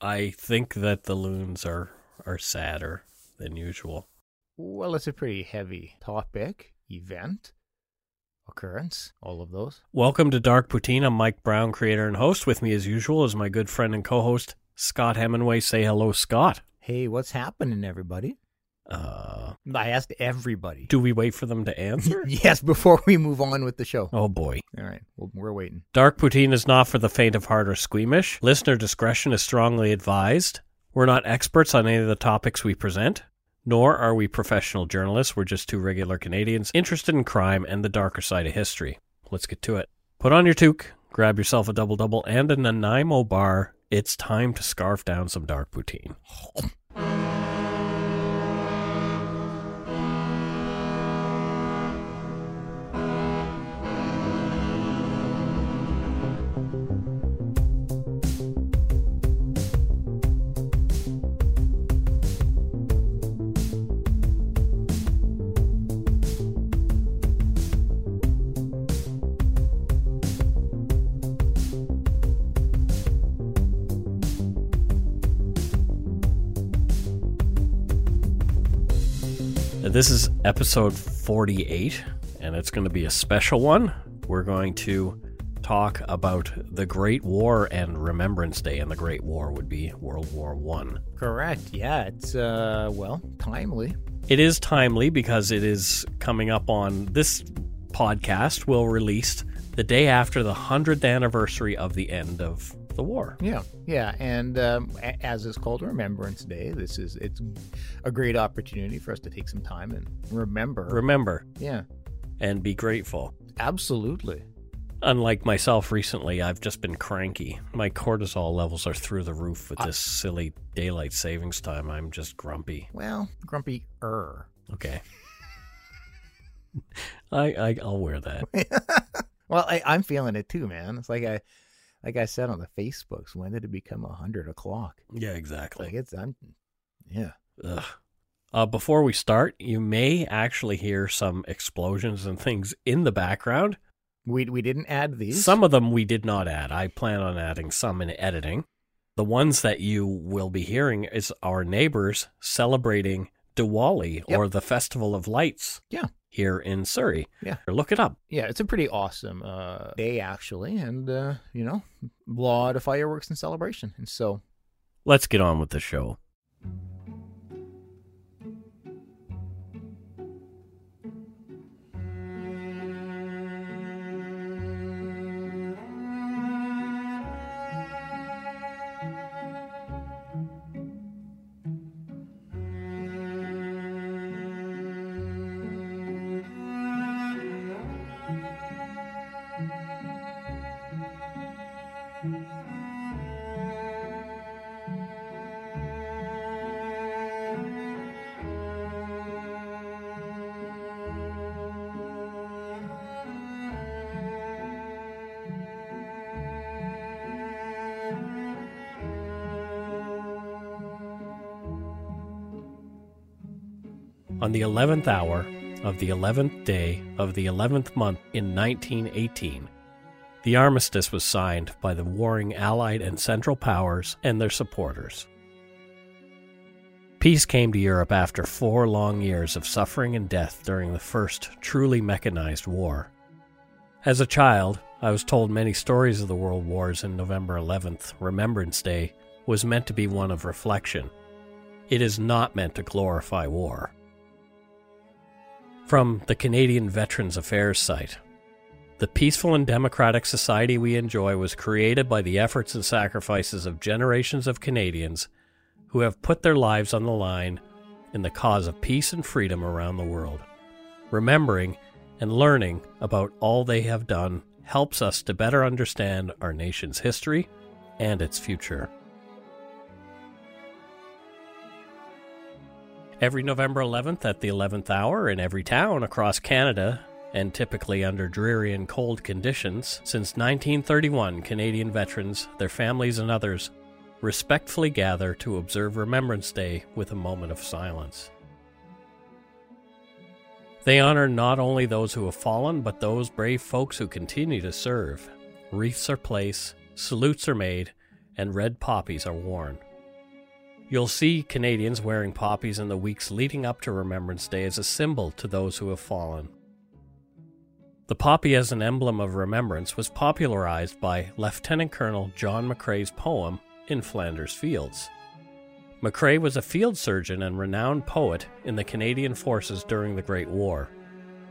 I think that the loons are are sadder than usual. Well, it's a pretty heavy topic, event, occurrence, all of those. Welcome to Dark Poutine. I'm Mike Brown, creator and host. With me, as usual, is my good friend and co-host Scott Hemingway. Say hello, Scott. Hey, what's happening, everybody? Uh, I asked everybody. do we wait for them to answer? yes, before we move on with the show. oh boy. All right, well, we're waiting. Dark Poutine is not for the faint of heart or squeamish. Listener discretion is strongly advised. We're not experts on any of the topics we present, nor are we professional journalists. We're just two regular Canadians interested in crime and the darker side of history. Let's get to it. Put on your toque, grab yourself a double double and a Nanaimo bar. It's time to scarf down some dark poutine. This is episode 48, and it's going to be a special one. We're going to talk about the Great War and Remembrance Day, and the Great War would be World War One. Correct. Yeah, it's uh, well, timely. It is timely because it is coming up on this podcast will released the day after the 100th anniversary of the end of the war. Yeah, yeah, and um, a- as it's called Remembrance Day, this is it's a great opportunity for us to take some time and remember. Remember yeah, and be grateful. absolutely. Unlike myself recently, I've just been cranky. My cortisol levels are through the roof with this silly daylight savings time. I'm just grumpy. Well, grumpy er. Okay. I, I I'll wear that. Well, I, I'm feeling it too, man. It's like I, like I said on the Facebooks. When did it become a hundred o'clock? Yeah, exactly. Like it's, I'm, yeah. Ugh. Uh, before we start, you may actually hear some explosions and things in the background. We we didn't add these. Some of them we did not add. I plan on adding some in editing. The ones that you will be hearing is our neighbors celebrating Diwali Yep. or the Festival of Lights. Yeah. Here in Surrey. Yeah. Look it up. yeah, it's a pretty awesome uh, day actually, and uh, you know, a lot of fireworks and celebration. And so, Let's get on with the show. On the 11th hour of the 11th day of the 11th month in 1918, the armistice was signed by the warring Allied and Central Powers and their supporters. Peace came to Europe after four long years of suffering and death during the first truly mechanized war. As a child, I was told many stories of the world wars, and November 11th, Remembrance Day, was meant to be one of reflection. It is not meant to glorify war. From the Canadian Veterans Affairs site The peaceful and democratic society we enjoy was created by the efforts and sacrifices of generations of Canadians who have put their lives on the line in the cause of peace and freedom around the world. Remembering and learning about all they have done helps us to better understand our nation's history and its future. Every November 11th at the 11th hour in every town across Canada, and typically under dreary and cold conditions, since 1931, Canadian veterans, their families, and others respectfully gather to observe Remembrance Day with a moment of silence. They honor not only those who have fallen, but those brave folks who continue to serve. Wreaths are placed, salutes are made, and red poppies are worn. You'll see Canadians wearing poppies in the weeks leading up to Remembrance Day as a symbol to those who have fallen. The poppy as an emblem of remembrance was popularized by Lieutenant Colonel John McCrae's poem in Flanders Fields. McCrae was a field surgeon and renowned poet in the Canadian forces during the Great War.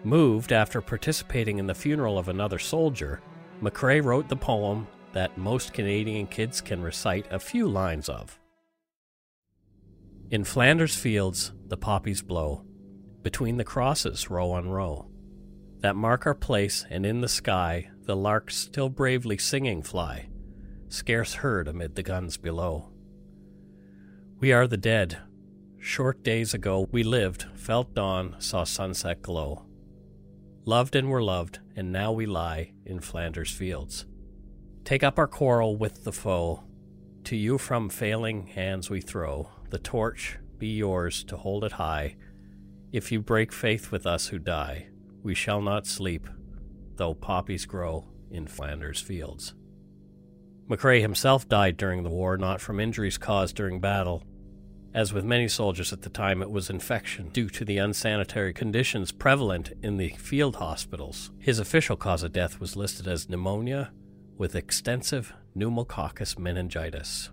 Moved after participating in the funeral of another soldier, McCrae wrote the poem that most Canadian kids can recite a few lines of. In Flanders fields, the poppies blow, between the crosses, row on row, that mark our place, and in the sky, the larks still bravely singing fly, scarce heard amid the guns below. We are the dead. Short days ago we lived, felt dawn, saw sunset glow. Loved and were loved, and now we lie in Flanders fields. Take up our quarrel with the foe. To you from failing hands we throw the torch be yours to hold it high. If you break faith with us who die, we shall not sleep, though poppies grow in Flanders fields. McCrae himself died during the war, not from injuries caused during battle. As with many soldiers at the time, it was infection due to the unsanitary conditions prevalent in the field hospitals. His official cause of death was listed as pneumonia with extensive pneumococcus meningitis.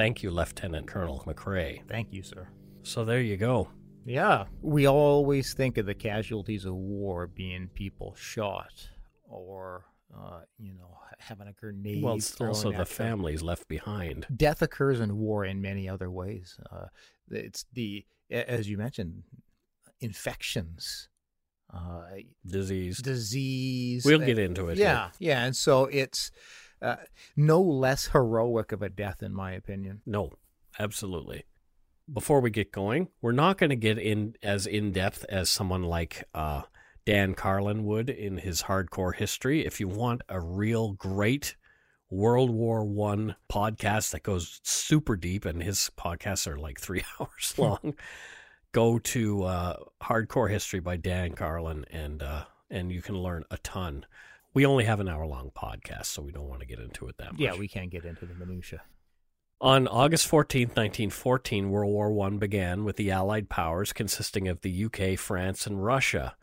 Thank you, Lieutenant Colonel McCrae. Thank you, sir. So there you go. Yeah, we always think of the casualties of war being people shot or, uh, you know, having a grenade. Well, it's also the them. families left behind. Death occurs in war in many other ways. Uh, it's the, as you mentioned, infections, uh, Disease. disease. We'll get into it. Yeah, yeah, and so it's uh, no less heroic of a death, in my opinion. No, absolutely. Before we get going, we're not going to get in as in depth as someone like uh, Dan Carlin would in his hardcore history. If you want a real great World War One podcast that goes super deep, and his podcasts are like three hours long, go to uh, Hardcore History by Dan Carlin, and uh, and you can learn a ton. We only have an hour long podcast, so we don't want to get into it that much. Yeah, we can't get into the minutia. On August 14, 1914, World War I began with the Allied powers consisting of the UK, France, and Russia,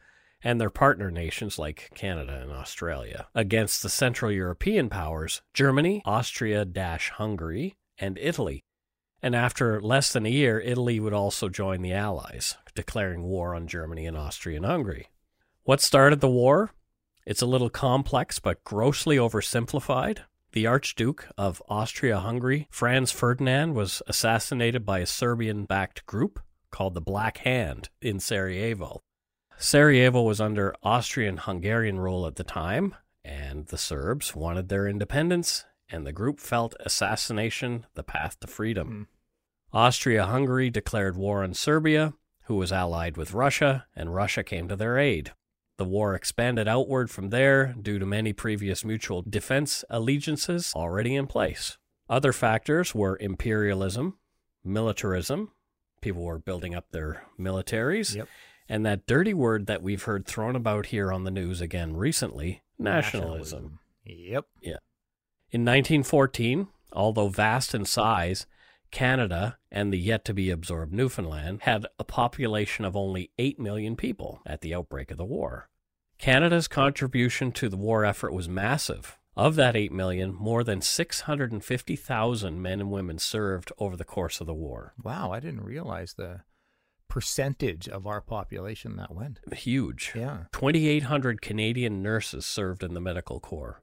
and their partner nations like Canada and Australia, against the Central European powers, Germany, Austria Hungary, and Italy. And after less than a year, Italy would also join the Allies, declaring war on Germany and Austria and Hungary. What started the war? It's a little complex but grossly oversimplified. The Archduke of Austria Hungary, Franz Ferdinand, was assassinated by a Serbian backed group called the Black Hand in Sarajevo. Sarajevo was under Austrian Hungarian rule at the time, and the Serbs wanted their independence, and the group felt assassination the path to freedom. Hmm. Austria Hungary declared war on Serbia, who was allied with Russia, and Russia came to their aid. The war expanded outward from there due to many previous mutual defense allegiances already in place. Other factors were imperialism, militarism, people were building up their militaries, Yep. and that dirty word that we've heard thrown about here on the news again recently nationalism. Yep. Yeah. In 1914, although vast in size, Canada and the yet to be absorbed Newfoundland had a population of only 8 million people at the outbreak of the war. Canada's contribution to the war effort was massive. Of that 8 million, more than 650,000 men and women served over the course of the war. Wow, I didn't realize the percentage of our population that went. Huge. Yeah. 2,800 Canadian nurses served in the medical corps.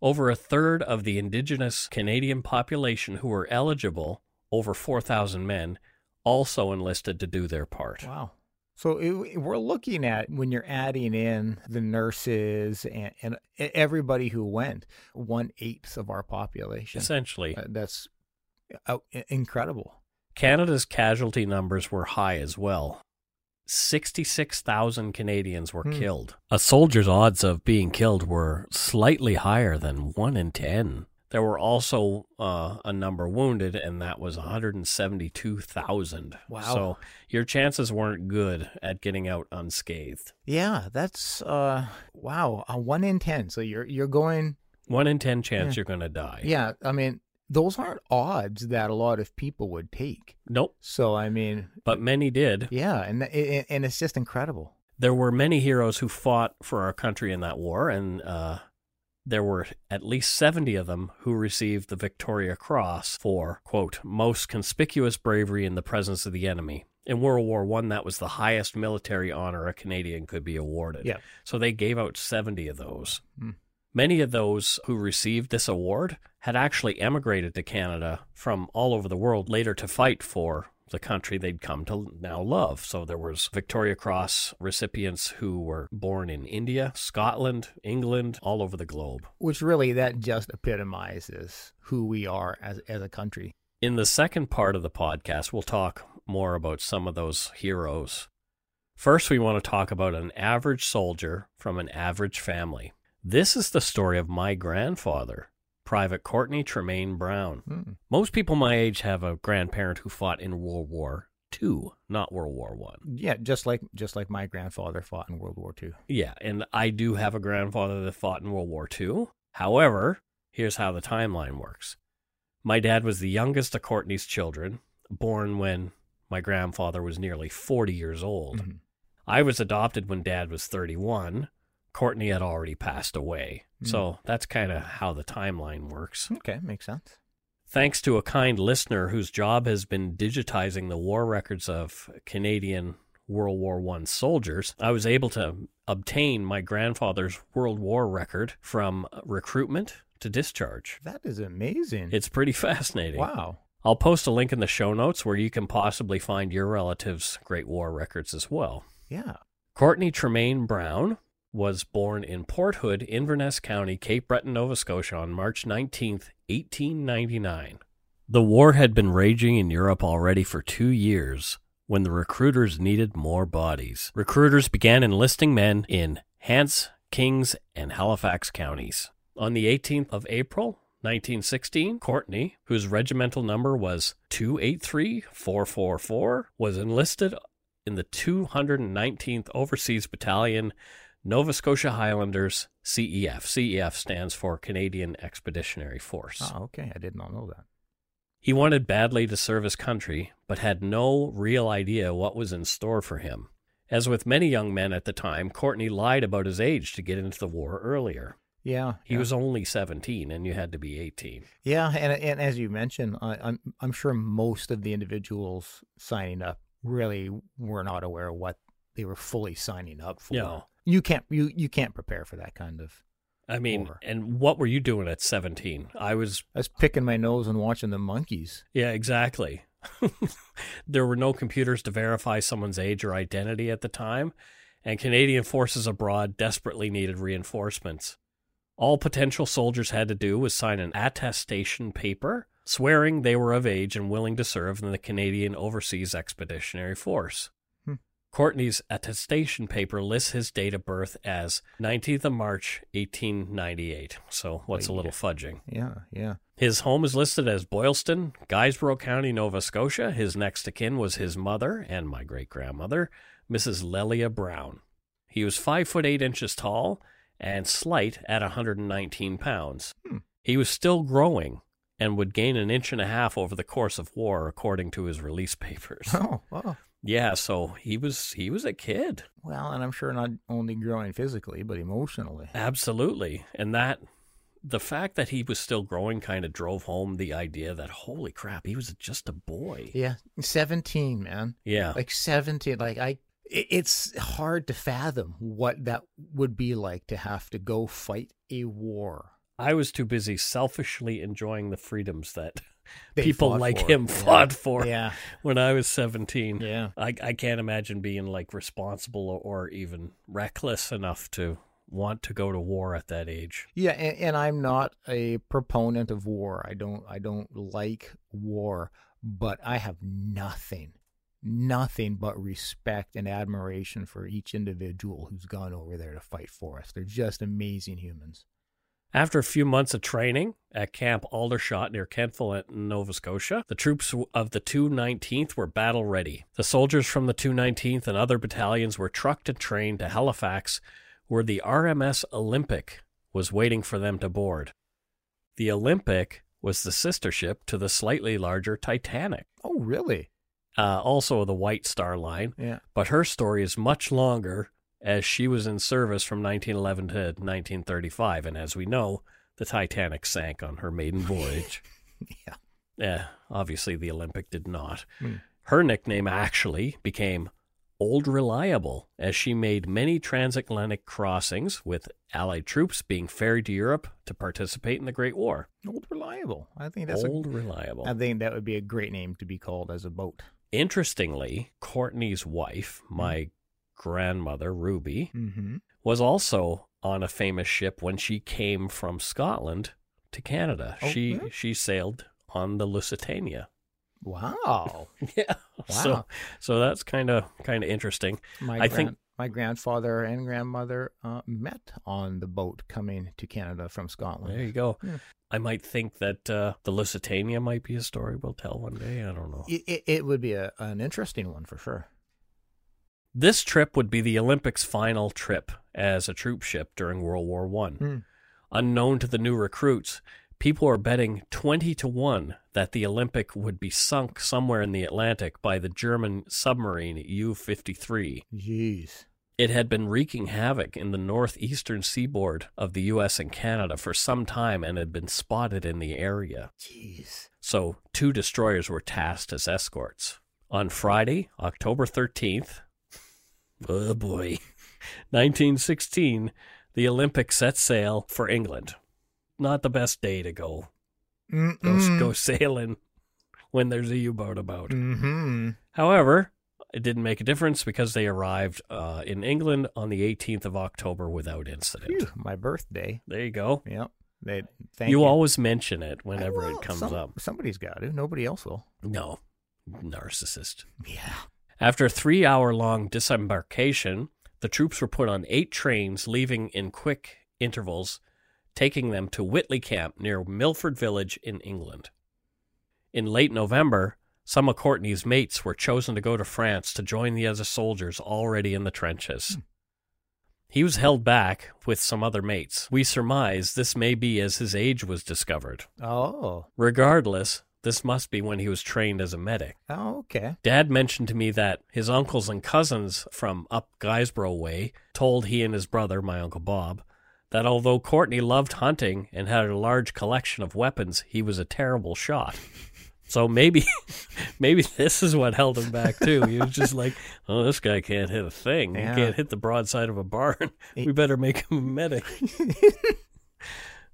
Over a third of the Indigenous Canadian population who were eligible over 4,000 men, also enlisted to do their part. Wow. So it, we're looking at when you're adding in the nurses and, and everybody who went, one eighth of our population. Essentially, Uh, that's uh, incredible. Canada's casualty numbers were high as well. 66,000 Canadians were Hmm. killed. A soldier's odds of being killed were slightly higher than 1 in 10. There were also uh, a number wounded, and that was 172,000. Wow. So your chances weren't good at getting out unscathed. Yeah, that's uh wow, a one in ten. So you're you're going. 1 in 10 chance Yeah. you're going to die. Yeah, I mean those aren't odds that a lot of people would take. Nope. So I mean, But many did. yeah, and and, and it's just incredible. there were many heroes who fought for our country in that war, and uh, there were at least 70 of them who received the Victoria Cross for, quote, most conspicuous bravery in the presence of the enemy. In World War One, that was the highest military honor a Canadian could be awarded. Yeah. So they gave out 70 of those. Hmm. Many of those who received this award had actually emigrated to Canada from all over the world later to fight for the country they'd come to now love. So there was Victoria Cross recipients who were born in India, Scotland, England, all over the globe. Which really that just epitomizes who we are as as a country. In the second part of the podcast, we'll talk more about some of those heroes. First, we want to talk about an average soldier from an average family. This is the story of my grandfather, Private Courtney Tremaine Brown. Hmm. Most people my age have a grandparent who fought in World War II, not World War One. Yeah, just like just like my grandfather fought in World War II. Yeah, and I do have a grandfather that fought in World War II. However, here's how the timeline works. My dad was the youngest of Courtney's children, born when my grandfather was nearly 40 years old. Mhm. I was adopted when dad was 31. Courtney had already passed away. Hmm. So that's kind of how the timeline works. Okay, makes sense. Thanks to a kind listener whose job has been digitizing the war records of Canadian World War I soldiers, I was able to obtain my grandfather's World War record from recruitment to discharge. That is amazing. It's pretty fascinating. wow. I'll post a link in the show notes where you can possibly find your relative's Great War records as well. Yeah. Courtney Tremaine Brown was born in Port Hood, Inverness County, Cape Breton, Nova Scotia on March 19, 1899. The war had been raging in Europe already for two years when the recruiters needed more bodies. Recruiters began enlisting men in Hants, Kings, and Halifax counties. On the 18th of April, 1916, Courtney, whose regimental number was 283444, was enlisted in the 219th Overseas Battalion, Nova Scotia Highlanders, CEF. CEF stands for Canadian Expeditionary Force. Oh, okay. I did not know that. He wanted badly to serve his country, but had no real idea what was in store for him. As with many young men at the time, Courtney lied about his age to get into the war earlier. Yeah. He yeah. was only 17 and you had to be 18. Yeah, and and as you mentioned, I, I'm I'm sure most of the individuals signing up really were not aware of what they were fully signing up for. No. You can't you you can't prepare for that kind of. I mean, and what were you doing at 17? I was I was picking my nose and watching the monkeys. Yeah, exactly. there were no computers to verify someone's age or identity at the time, and Canadian forces abroad desperately needed reinforcements. All potential soldiers had to do was sign an attestation paper swearing they were of age and willing to serve in the Canadian Overseas Expeditionary Force. Courtney's attestation paper lists his date of birth as 19th of March, 1898. So what's a little fudging? Yeah, yeah. His home is listed as Boylston, Guysborough County, Nova Scotia. His next of kin was his mother and my great grandmother, Mrs. Lelia Brown. He was five foot eight inches tall and slight at 119 pounds. Hmm. He was still growing and would gain an inch and a half over the course of war, according to his release papers. Oh, oh. Yeah, so he was he was a kid. Well, and I'm sure not only growing physically, but emotionally. Absolutely. And that the fact that he was still growing kind of drove home the idea that holy crap, he was just a boy. Yeah, 17, man. Yeah. Like 17, like I it's hard to fathom what that would be like to have to go fight a war. I was too busy selfishly enjoying the freedoms that They people like him fought for Yeah, when I was 17. yeah. I, I can't imagine being like responsible or, or even reckless enough to want to go to war at that age. Yeah, and, and I'm not a proponent of war. I don't I don't like war, but I have nothing nothing but respect and admiration for each individual who's gone over there to fight for us. They're just amazing humans. After a few months of training at Camp Aldershot near Kentville Nova Scotia, the troops of the 219th were battle ready. The soldiers from the 219th and other battalions were trucked and trained to Halifax, where the RMS Olympic was waiting for them to board. The Olympic was the sister ship to the slightly larger Titanic, Oh, really? uh, also the White Star Line, Yeah. but her story is much longer as she was in service from 1911 to 1935 and as we know the titanic sank on her maiden voyage Yeah. yeah obviously the olympic did not Hmm. her nickname actually became old reliable as she made many transatlantic crossings with allied troops being ferried to europe to participate in the great war Old reliable. I think that's old a reliable I think that would be a great name to be called as a boat. interestingly courtney's wife my grandmother ruby Mm-hmm. was also on a famous ship when she came from Scotland to Canada. Oh, she really? she sailed on the Lusitania. Wow. Yeah. So Wow. so so that's kind of kind of interesting. My I gran- think- my grandfather and grandmother uh, met on the boat coming to Canada from Scotland. There you go. Yeah. I might think that uh, the Lusitania might be a story we'll tell one day. I don't know. It, it, it would be a, an interesting one for sure. This trip would be the Olympics' final trip as a troop ship during World War One. Hmm. Unknown to the new recruits, people are betting 20 to 1 that the Olympic would be sunk somewhere in the Atlantic by the German submarine U 53. Jeez. It had been wreaking havoc in the northeastern seaboard of the US and Canada for some time and had been spotted in the area. Jeez. So, two destroyers were tasked as escorts. On Friday, October 13th, oh boy, 1916, the Olympic set sail for England. Not the best day to go go, go sailing when there's a U-boat about. Mm-hmm. However, it didn't make a difference because they arrived uh, in England on the 18th of October without incident. Phew, my birthday. There you go. Yep. They thank You you. always mention it whenever Well, it comes some- up. Somebody's got to. Nobody else will. No, narcissist. Yeah. After a three hour long disembarkation, the troops were put on eight trains, leaving in quick intervals, taking them to Witley Camp near Milford Village in England. In late November, some of Courtney's mates were chosen to go to France to join the other soldiers already in the trenches. Hmm. He was held back with some other mates. We surmise this may be as his age was discovered. Oh. Regardless, this must be when he was trained as a medic. Oh, okay. Dad mentioned to me that his uncles and cousins from up Guysborough way told he and his brother, my uncle Bob, that although Courtney loved hunting and had a large collection of weapons, he was a terrible shot. So maybe, maybe this is what held him back too. He was just like, "Oh, this guy can't hit a thing. Yeah. He can't hit the broadside of a barn. We better make him a medic."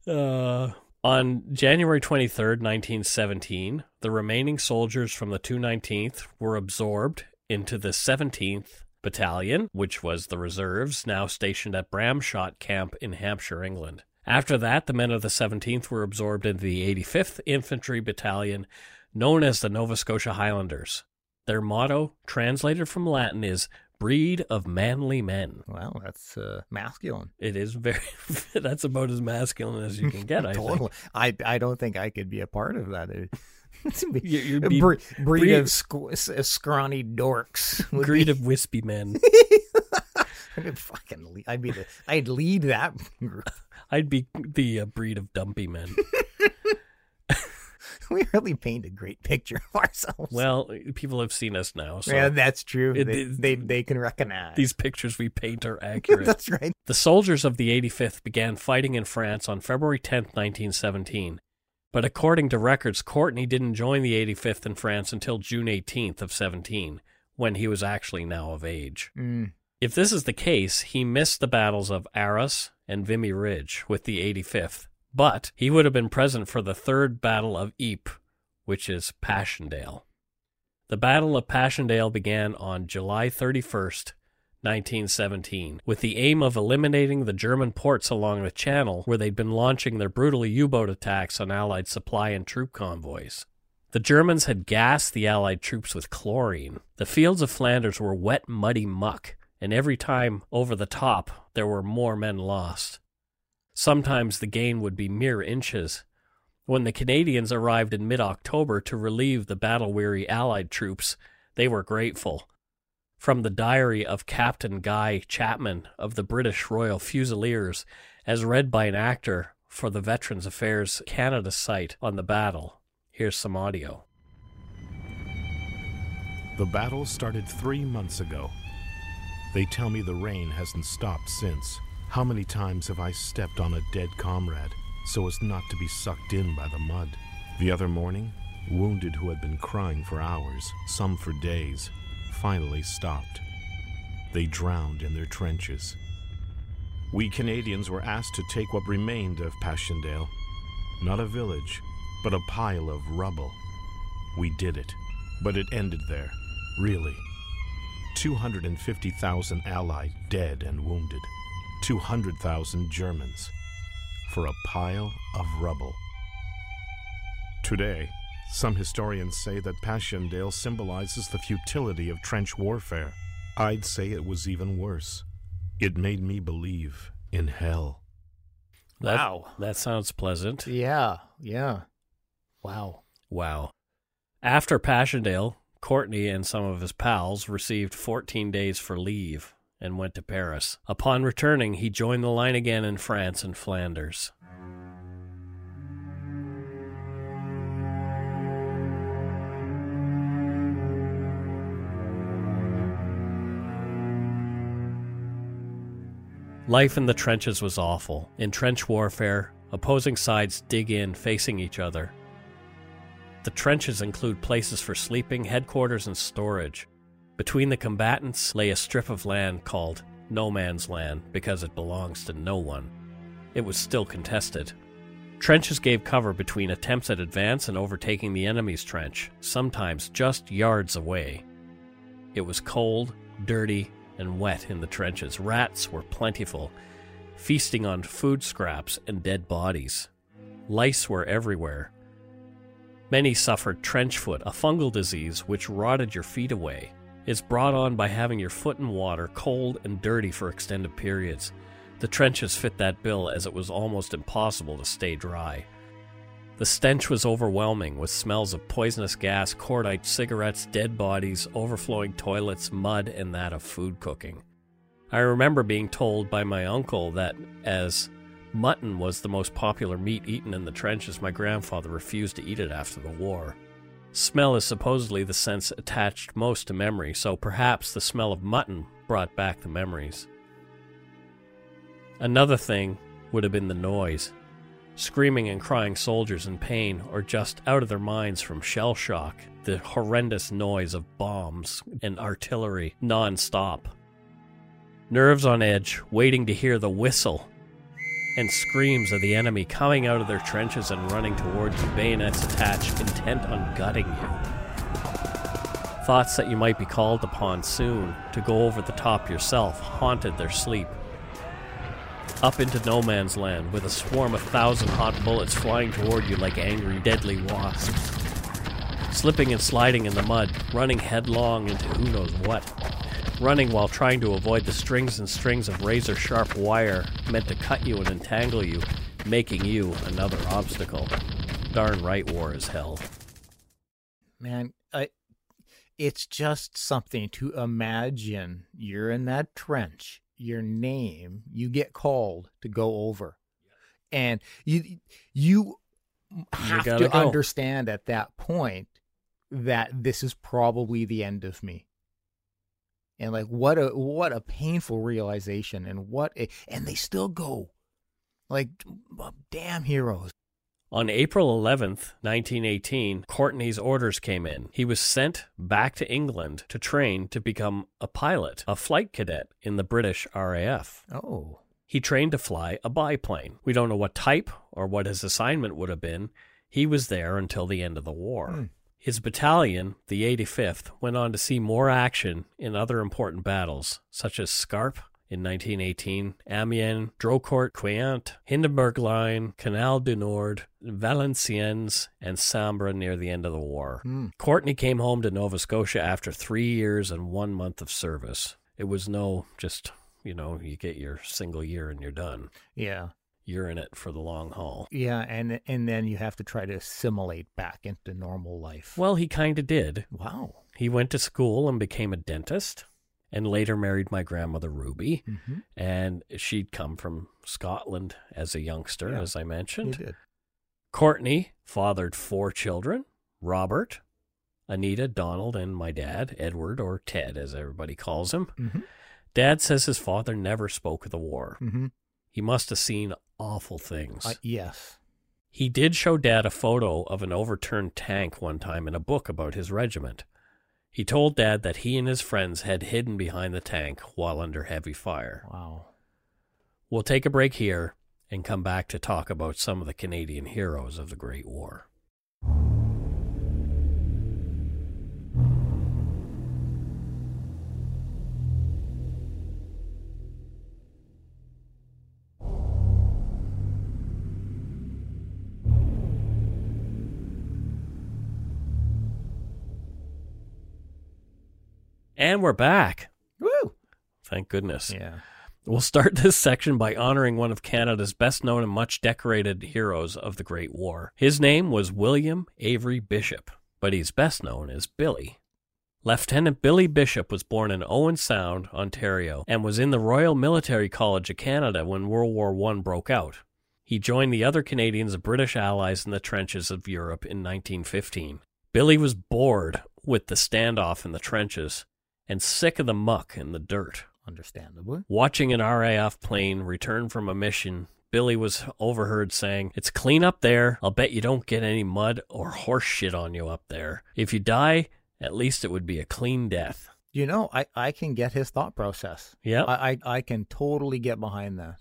Uh, on January 23rd, 1917, the remaining soldiers from the 219th were absorbed into the 17th Battalion, which was the reserves, now stationed at Bramshott Camp in Hampshire, England. After that, the men of the 17th were absorbed into the 85th Infantry Battalion, known as the Nova Scotia Highlanders. Their motto, translated from Latin, is breed of manly men. Well, that's uh, masculine. It is very, that's about as masculine as you can get, I think. totally. I I don't think I could be a part of that. It- You- be bre- breed, breed- of squ- uh, scrawny dorks. breed be- of wispy men. I'd fucking. lead- I'd be the. I'd lead that group. I'd be the uh, breed of dumpy men. We really paint a great picture of ourselves. Well, people have seen us now, so yeah, that's true. It they, is- they they can recognize these pictures we paint are accurate. that's right. the soldiers of the 85th began fighting in France on February 10th, 1917. But according to records, Courtney didn't join the 85th in France until June 18th of 17, when he was actually now of age. Mm. If this is the case, he missed the battles of Arras and Vimy Ridge with the 85th, but he would have been present for the Third Battle of Ypres, which is Passchendaele. The Battle of Passchendaele began on July 31st, 1917, with the aim of eliminating the German ports along the channel where they'd been launching their brutal U boat attacks on Allied supply and troop convoys. The Germans had gassed the Allied troops with chlorine. The fields of Flanders were wet, muddy muck, and every time over the top, there were more men lost. Sometimes the gain would be mere inches. When the Canadians arrived in mid October to relieve the battle weary Allied troops, they were grateful. From the diary of Captain Guy Chapman of the British Royal Fusiliers, as read by an actor for the Veterans Affairs Canada site on the battle, here's some audio. The battle started three months ago. They tell me the rain hasn't stopped since. How many times have I stepped on a dead comrade so as not to be sucked in by the mud? The other morning, wounded who had been crying for hours, some for days, finally stopped. They drowned in their trenches. We Canadians were asked to take what remained of Passchendaele. Not a village, but a pile of rubble. We did it, but it ended there, really. 250,000 Allied dead and wounded. 200,000 Germans for a pile of rubble. Today, some historians say that Passchendaele symbolizes the futility of trench warfare. I'd say it was even worse. It made me believe in hell. That, Wow. That sounds pleasant. Yeah, yeah. Wow. Wow. After Passchendaele, Courtney and some of his pals received 14 days for leave and went to Paris. Upon returning, he joined the line again in France and Flanders. Life in the trenches was awful. In trench warfare, opposing sides dig in facing each other. The trenches include places for sleeping, headquarters, and storage. Between the combatants lay a strip of land called No Man's Land because it belongs to no one. It was still contested. Trenches gave cover between attempts at advance and overtaking the enemy's trench, sometimes just yards away. It was cold, dirty, and wet in the trenches. Rats were plentiful, feasting on food scraps and dead bodies. Lice were everywhere. Many suffered trench foot, a fungal disease which rotted your feet away. It's brought on by having your foot in water, cold and dirty for extended periods. The trenches fit that bill as it was almost impossible to stay dry. The stench was overwhelming, with smells of poisonous gas, cordite, cigarettes, dead bodies, overflowing toilets, mud, and that of food cooking. I remember being told by my uncle that as mutton was the most popular meat eaten in the trenches, my grandfather refused to eat it after the war. Smell is supposedly the sense attached most to memory, so perhaps the smell of mutton brought back the memories. Another thing would have been the noise screaming and crying soldiers in pain or just out of their minds from shell shock, the horrendous noise of bombs and artillery non stop. Nerves on edge, waiting to hear the whistle and screams of the enemy coming out of their trenches and running towards you, bayonets attached, intent on gutting you. Thoughts that you might be called upon soon to go over the top yourself haunted their sleep. Up into no man's land with a swarm of thousand hot bullets flying toward you like angry, deadly wasps. Slipping and sliding in the mud, running headlong into who knows what. Running while trying to avoid the strings and strings of razor sharp wire meant to cut you and entangle you, making you another obstacle. Darn right war is hell. Man, I, it's just something to imagine you're in that trench, your name, you get called to go over. And you you have gotta to go. understand at that point that this is probably the end of me. And like what a what a painful realization and what a, and they still go. Like damn heroes. On April 11th, 1918, Courtney's orders came in. He was sent back to England to train to become a pilot, a flight cadet in the British RAF. Oh. He trained to fly a biplane. We don't know what type or what his assignment would have been. He was there until the end of the war. Hmm. His battalion, the 85th, went on to see more action in other important battles, such as Scarpe in 1918, Amiens, Drocourt, Queant, Hindenburg Line, Canal du Nord, Valenciennes, and Sambre near the end of the war. Hmm. Courtney came home to Nova Scotia after three years and one month of service. It was no just, you know, you get your single year and you're done. Yeah. You're in it for the long haul. Yeah, and and then you have to try to assimilate back into normal life. Well, he kind of did. Wow. He went to school and became a dentist and later married my grandmother Ruby. Mm-hmm. And she'd come from Scotland as a youngster, Yeah, as I mentioned. did. Courtney fathered four children Robert, Anita, Donald, and my dad, Edward, or Ted, as everybody calls him. Mm-hmm. Dad says his father never spoke of the war. Mm-hmm. He must have seen awful things. Uh, yes. He did show Dad a photo of an overturned tank one time in a book about his regiment. He told Dad that he and his friends had hidden behind the tank while under heavy fire. Wow. We'll take a break here and come back to talk about some of the Canadian heroes of the Great War. And we're back. Woo. Thank goodness. Yeah. We'll start this section by honoring one of Canada's best known and much decorated heroes of the Great War. His name was William Avery Bishop, but he's best known as Billy. Lieutenant Billy Bishop was born in Owen Sound, Ontario, and was in the Royal Military College of Canada when World War I broke out. He joined the other Canadians and British allies in the trenches of Europe in 1915. Billy was bored with the standoff in the trenches and sick of the muck and the dirt. Understandably. Watching an RAF plane return from a mission, Billy was overheard saying, It's clean up there. I'll bet you don't get any mud or horse shit on you up there. If you die, at least it would be a clean death. You know, I, I can get his thought process. Yeah. I, I, I can totally get behind that.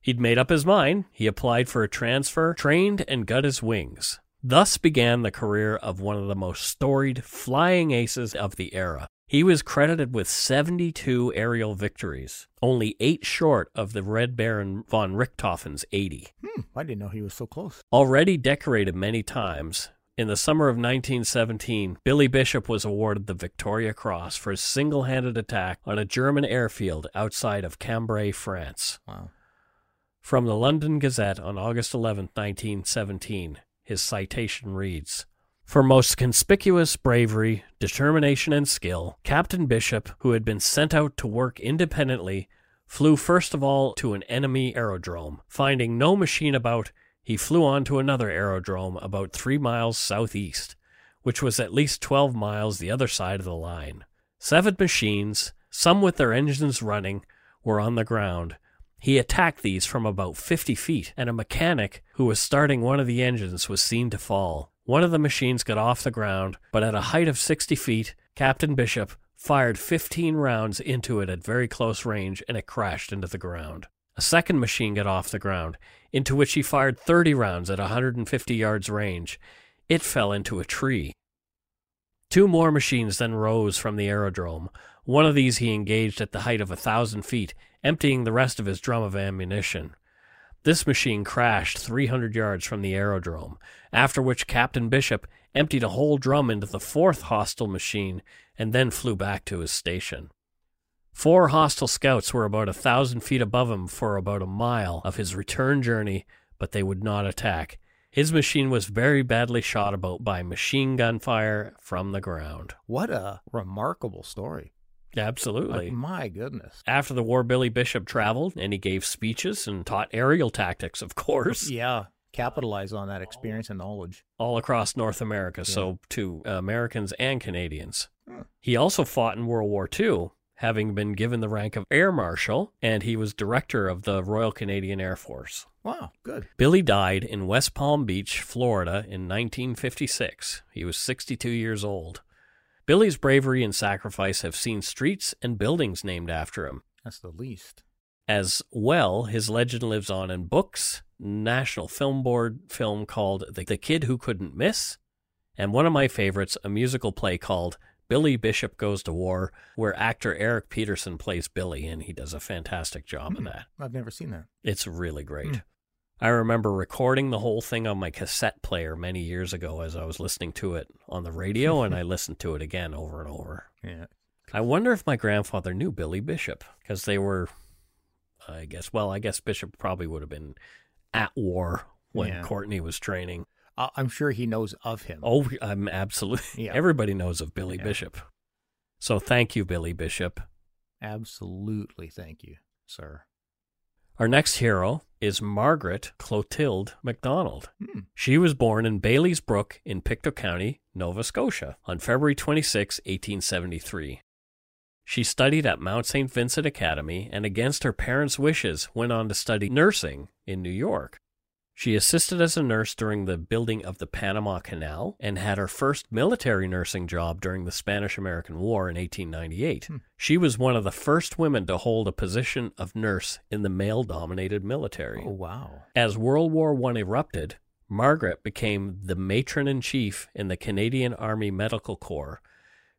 He'd made up his mind. He applied for a transfer, trained, and got his wings. Thus began the career of one of the most storied flying aces of the era. He was credited with 72 aerial victories, only eight short of the Red Baron von Richthofen's 80. Hmm, I didn't know he was so close. Already decorated many times, in the summer of 1917, Billy Bishop was awarded the Victoria Cross for his single handed attack on a German airfield outside of Cambrai, France. Wow. From the London Gazette on August 11, 1917, his citation reads For most conspicuous bravery, determination, and skill, Captain Bishop, who had been sent out to work independently, flew first of all to an enemy aerodrome. Finding no machine about, he flew on to another aerodrome about three miles southeast, which was at least 12 miles the other side of the line. Seven machines, some with their engines running, were on the ground. He attacked these from about 50 feet, and a mechanic who was starting one of the engines was seen to fall. One of the machines got off the ground, but at a height of 60 feet, Captain Bishop fired 15 rounds into it at very close range and it crashed into the ground. A second machine got off the ground, into which he fired 30 rounds at 150 yards range. It fell into a tree. Two more machines then rose from the aerodrome. One of these he engaged at the height of a thousand feet, emptying the rest of his drum of ammunition. This machine crashed 300 yards from the aerodrome, after which Captain Bishop emptied a whole drum into the fourth hostile machine and then flew back to his station. Four hostile scouts were about a thousand feet above him for about a mile of his return journey, but they would not attack. His machine was very badly shot about by machine gun fire from the ground. What a remarkable story. Absolutely. Like, my goodness. After the war, Billy Bishop traveled and he gave speeches and taught aerial tactics, of course, Yeah. Capitalize on that experience and knowledge. all across North America, so to Americans and Canadians. Hmm. He also fought in World War II, having been given the rank of Air Marshal, and he was director of the Royal Canadian Air Force. Wow. Good. Billy died in West Palm Beach, Florida in 1956. He was 62 years old. Billy's bravery and sacrifice have seen streets and buildings named after him. That's the least. As well, his legend lives on in books, National Film Board film called The, the Kid Who Couldn't Miss, and one of my favorites, a musical play called Billy Bishop Goes to War, where actor Eric Peterson plays Billy, and he does a fantastic job in that. I've never seen that. It's really great. Hmm. I remember recording the whole thing on my cassette player many years ago as I was listening to it on the radio, and I listened to it again over and over. Yeah. I wonder if my grandfather knew Billy Bishop because they were, I guess, well, I guess Bishop probably would have been at war when Yeah. Courtney was training. I'm sure he knows of him. Oh, I'm um, absolutely. Yeah. Everybody knows of Billy Yeah. Bishop. So thank you, Billy Bishop. Absolutely. Thank you, sir. Our next hero is Margaret Clotilde MacDonald. Hmm. She was born in Bailey's Brook in Pictou County, Nova Scotia, on February 26, 1873. She studied at Mount St. Vincent Academy and, against her parents' wishes, went on to study nursing in New York. She assisted as a nurse during the building of the Panama Canal and had her first military nursing job during the Spanish American War in 1898. Hmm. She was one of the first women to hold a position of nurse in the male dominated military. Oh, wow. As World War I erupted, Margaret became the matron in chief in the Canadian Army Medical Corps.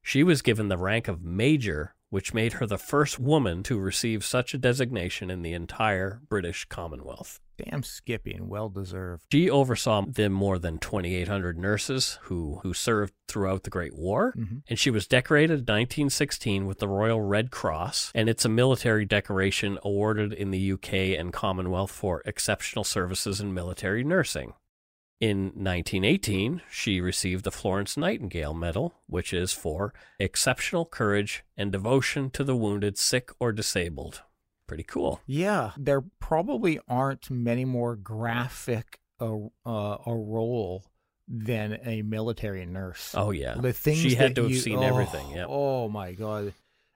She was given the rank of major, which made her the first woman to receive such a designation in the entire British Commonwealth. Damn skippy and well deserved. She oversaw the more than 2,800 nurses who, who served throughout the Great War, Mhm. and she was decorated in 1916 with the Royal Red Cross, and it's a military decoration awarded in the UK and Commonwealth for exceptional services in military nursing. In 1918, she received the Florence Nightingale Medal, which is for exceptional courage and devotion to the wounded, sick, or disabled. Pretty cool. Yeah, there probably aren't many more graphic a, uh, a role than a military nurse. Oh, yeah. the things she had to have you- seen oh, everything. Yeah. Oh my god,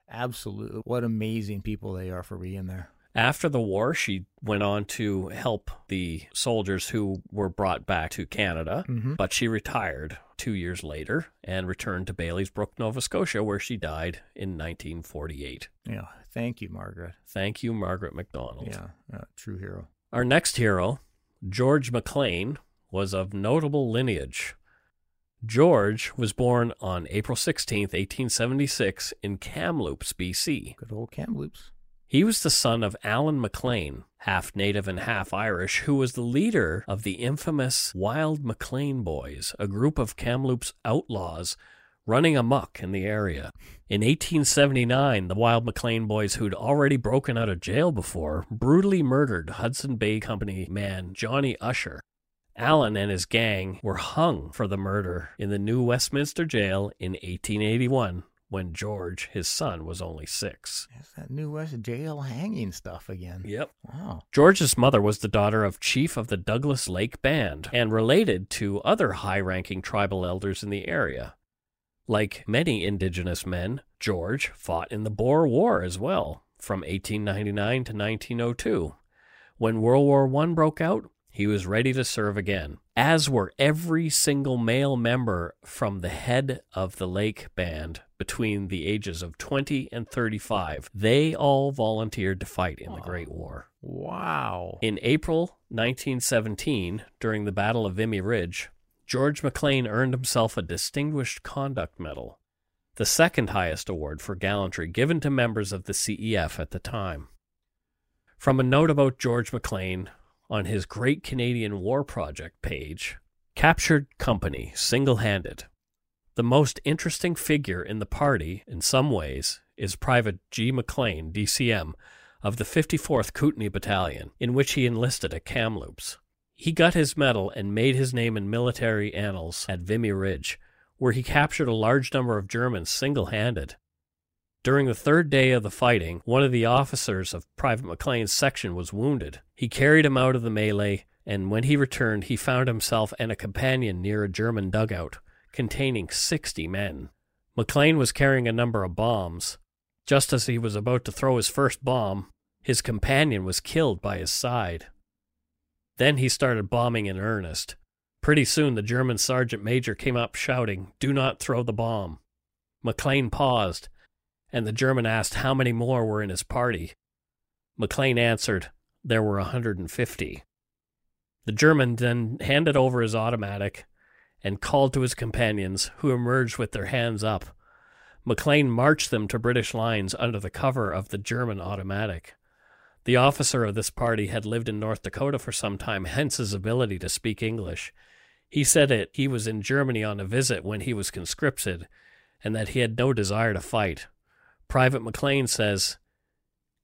absolutely! What amazing people they are for being there. After the war, she went on to help the soldiers who were brought back to Canada, Mhm. but she retired two years later and returned to Bailey's Brook, Nova Scotia, where she died in 1948. Yeah, thank you, Margaret. Thank you, Margaret MacDonald. Yeah, yeah, true hero. Our next hero, George McLean, was of notable lineage. George was born on April 16th, 1876, in Kamloops, BC. Good old Kamloops. He was the son of Alan McLean, half native and half Irish, who was the leader of the infamous Wild McLean Boys, a group of Kamloops outlaws running amok in the area. In 1879, the Wild McLean Boys, who'd already broken out of jail before, brutally murdered Hudson Bay Company man Johnny Usher. Allen and his gang were hung for the murder in the New Westminster Jail in 1881 when George, his son, was only six. It's that New West jail hanging stuff again. Yep. Wow. George's mother was the daughter of chief of the Douglas Lake Band and related to other high ranking tribal elders in the area. Like many indigenous men, George fought in the Boer War as well, from 1899 to 1902. When World War I broke out, he was ready to serve again, as were every single male member from the head of the Lake Band between the ages of 20 and 35. They all volunteered to fight in the Great War. Wow. In April 1917, during the Battle of Vimy Ridge, George McLean earned himself a Distinguished Conduct Medal, the second highest award for gallantry given to members of the CEF at the time. From a note about George McLean on his Great Canadian War Project page, captured company single handed. The most interesting figure in the party, in some ways, is Private G. McLean, DCM, of the 54th Kootenay Battalion, in which he enlisted at Kamloops. He got his medal and made his name in military annals at Vimy Ridge, where he captured a large number of Germans single handed. During the third day of the fighting, one of the officers of Private McLean's section was wounded. He carried him out of the melee, and when he returned, he found himself and a companion near a German dugout containing 60 men. McLean was carrying a number of bombs. Just as he was about to throw his first bomb, his companion was killed by his side. Then he started bombing in earnest. Pretty soon, the German sergeant major came up shouting, Do not throw the bomb. McLean paused, and the German asked how many more were in his party. McLean answered, There were a 150. The German then handed over his automatic and called to his companions, who emerged with their hands up. McLean marched them to British lines under the cover of the German automatic. The officer of this party had lived in North Dakota for some time, hence his ability to speak English. He said it he was in Germany on a visit when he was conscripted, and that he had no desire to fight. Private McLean says,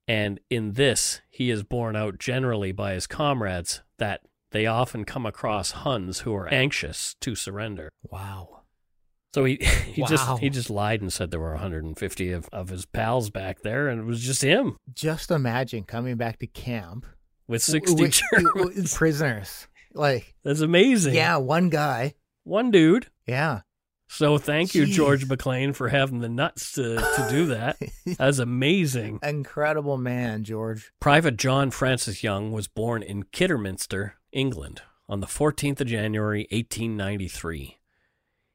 and in this he is borne out generally by his comrades, that they often come across Huns who are anxious to surrender. Wow. So he he Wow. just he just lied and said there were 150 of, of his pals back there, and it was just him Just imagine coming back to camp with 60 with- Germans. prisoners. Like, That's amazing. yeah, one guy. one dude. Yeah. So thank you, Jeez. George McLean, for having the nuts to to do that. That's amazing. Incredible man, George. Private John Francis Young was born in Kidderminster, England, on the 14th of January, 1893.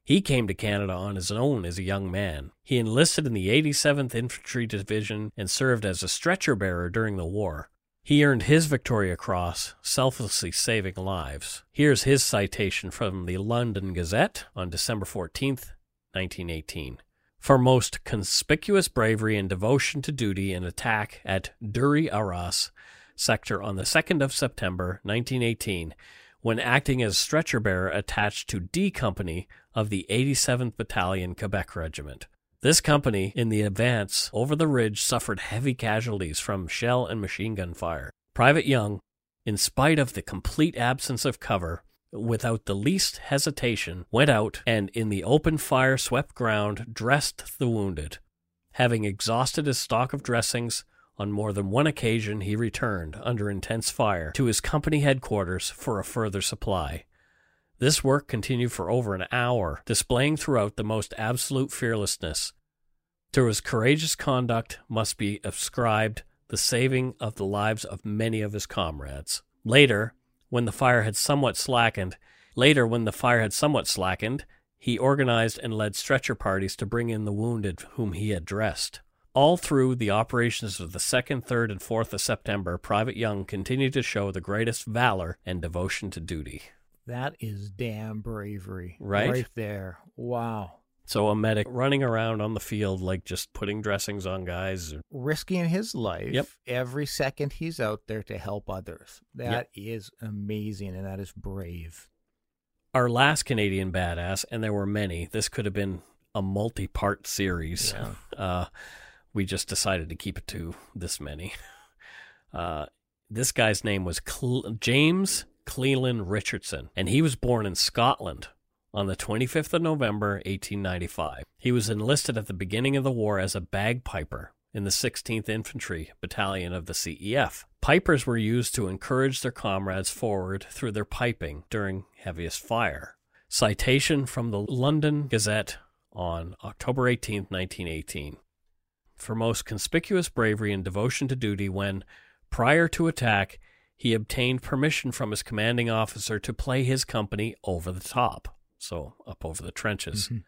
He came to Canada on his own as a young man. He enlisted in the 87th Infantry Division and served as a stretcher bearer during the war. He earned his Victoria Cross, selflessly saving lives. Here's his citation from the London Gazette on December 14th, 1918 for most conspicuous bravery and devotion to duty in attack at Dury Arras sector on the 2nd of September 1918 when acting as stretcher bearer attached to D Company of the 87th Battalion Quebec Regiment. This company, in the advance over the ridge, suffered heavy casualties from shell and machine gun fire. Private Young, in spite of the complete absence of cover, without the least hesitation, went out and, in the open fire swept ground, dressed the wounded. Having exhausted his stock of dressings, on more than one occasion he returned, under intense fire, to his company headquarters for a further supply. This work continued for over an hour, displaying throughout the most absolute fearlessness. To his courageous conduct must be ascribed the saving of the lives of many of his comrades. Later, when the fire had somewhat slackened, later when the fire had somewhat slackened, he organized and led stretcher parties to bring in the wounded whom he had dressed. All through the operations of the 2nd, 3rd, and 4th of September, Private Young continued to show the greatest valor and devotion to duty. That is damn bravery. Right? Right there. Wow. So a medic running around on the field, like just putting dressings on guys. Risking his life Yep. every second he's out there to help others. That is amazing and that is brave. Our last Canadian badass, and there were many. This could have been a multi-part series. Yeah. Uh, we just decided to keep it to this many. Uh, this guy's name was Cle- James Cleland Richardson, and he was born in Scotland on the 25th of November, 1895. He was enlisted at the beginning of the war as a bagpiper in the 16th Infantry Battalion of the CEF. Pipers were used to encourage their comrades forward through their piping during heaviest fire. Citation from the London Gazette on October 18, 1918. For most conspicuous bravery and devotion to duty when, prior to attack, he obtained permission from his commanding officer to play his company over the top, so up over the trenches. Mhm.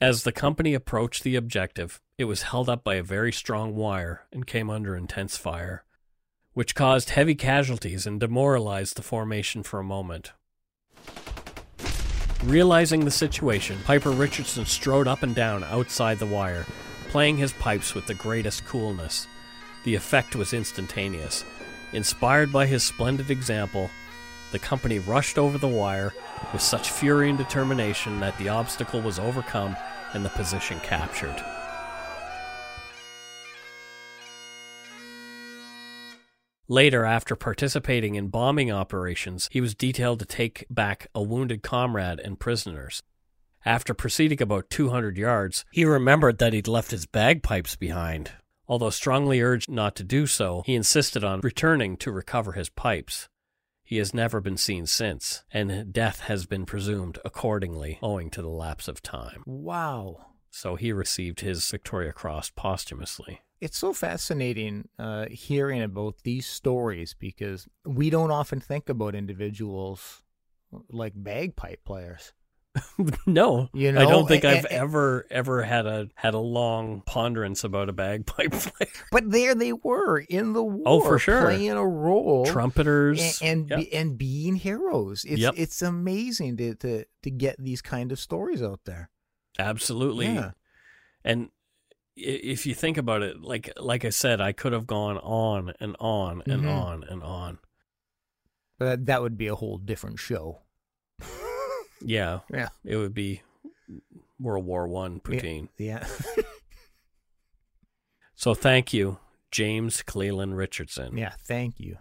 As the company approached the objective, it was held up by a very strong wire and came under intense fire, which caused heavy casualties and demoralized the formation for a moment. Realizing the situation, Piper Richardson strode up and down outside the wire, playing his pipes with the greatest coolness. The effect was instantaneous. Inspired by his splendid example, the company rushed over the wire with such fury and determination that the obstacle was overcome and the position captured. Later, after participating in bombing operations, he was detailed to take back a wounded comrade and prisoners. After proceeding about 200 yards, he remembered that he'd left his bagpipes behind. Although strongly urged not to do so, he insisted on returning to recover his pipes. He has never been seen since, and death has been presumed accordingly, owing to the lapse of time. Wow. So he received his Victoria Cross posthumously. It's so fascinating uh, hearing about these stories because we don't often think about individuals like bagpipe players. no, You I don't think I've a- ever ever had a had a long ponderance about a bagpipe player. But there they were in the war, Oh, for sure. playing a role, Trumpeters and and, Yep. and being heroes. It's Yep. it's amazing to, to to get these kind of stories out there. absolutely. Yeah. And if you think about it, like like I said, I could have gone on and on and Mhm. on and on. But that would be a whole different show. Yeah, Yeah. it would be World War One poutine. Yeah. So thank you, James Cleland Richardson. yeah. Thank you.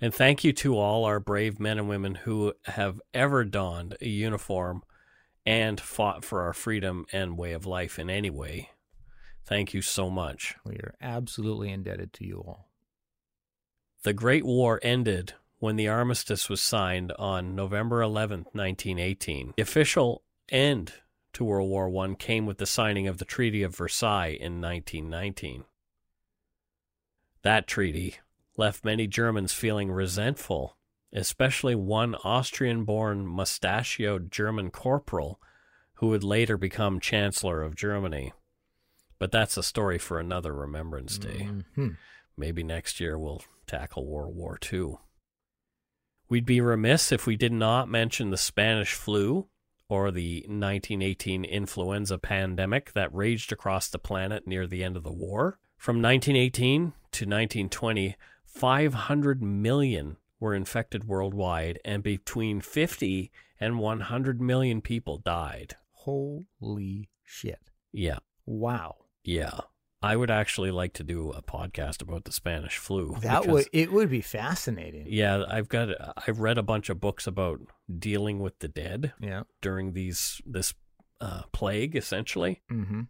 And thank you to all our brave men and women who have ever donned a uniform and fought for our freedom and way of life in any way. Thank you so much. We are absolutely indebted to you all. The Great War ended when the armistice was signed on November 11th, 1918. The official end to World War I came with the signing of the Treaty of Versailles in 1919. That treaty left many Germans feeling resentful, especially one Austrian born mustachioed German corporal who would later become Chancellor of Germany. But that's a story for another Remembrance Day. Mhm. Maybe next year we'll tackle World War II. We'd be remiss if we did not mention the Spanish flu or the 1918 influenza pandemic that raged across the planet near the end of the war. From 1918 to 1920, 500 million were infected worldwide, and between 50 and 100 million people died. Holy shit! Yeah, Wow. yeah. I would actually like to do a podcast about the Spanish flu. That because- would it would be fascinating. Yeah, I've got I've read a bunch of books about dealing with the dead Yeah. during these this uh, plague essentially, Mm-hmm.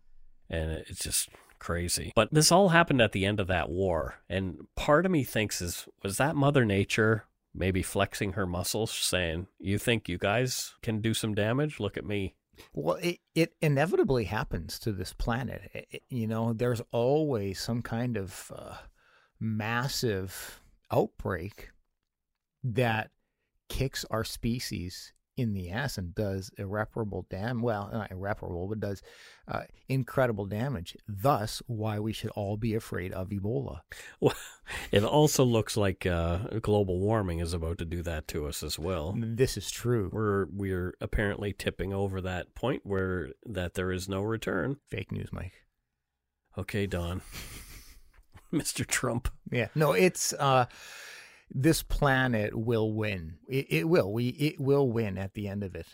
and it's just crazy. But this all happened at the end of that war, and part of me thinks is was that Mother Nature maybe flexing her muscles, saying, "You think you guys can do some damage? Look at me." Well, it, it inevitably happens to this planet. It- it- you know, there's always some kind of uh, massive outbreak that kicks our species in the ass and does irreparable damage. Well, not irreparable, but does uh, incredible damage. Thus, why we should all be afraid of Ebola. Well, it also looks like uh, global warming is about to do that to us as well. This is true. We're we're apparently tipping over that point where that there is no return. Fake news, Mike. Okay, Don. Mr. Trump. Yeah. No, it's uh this planet will win. It, it will. We it will win at the end of it,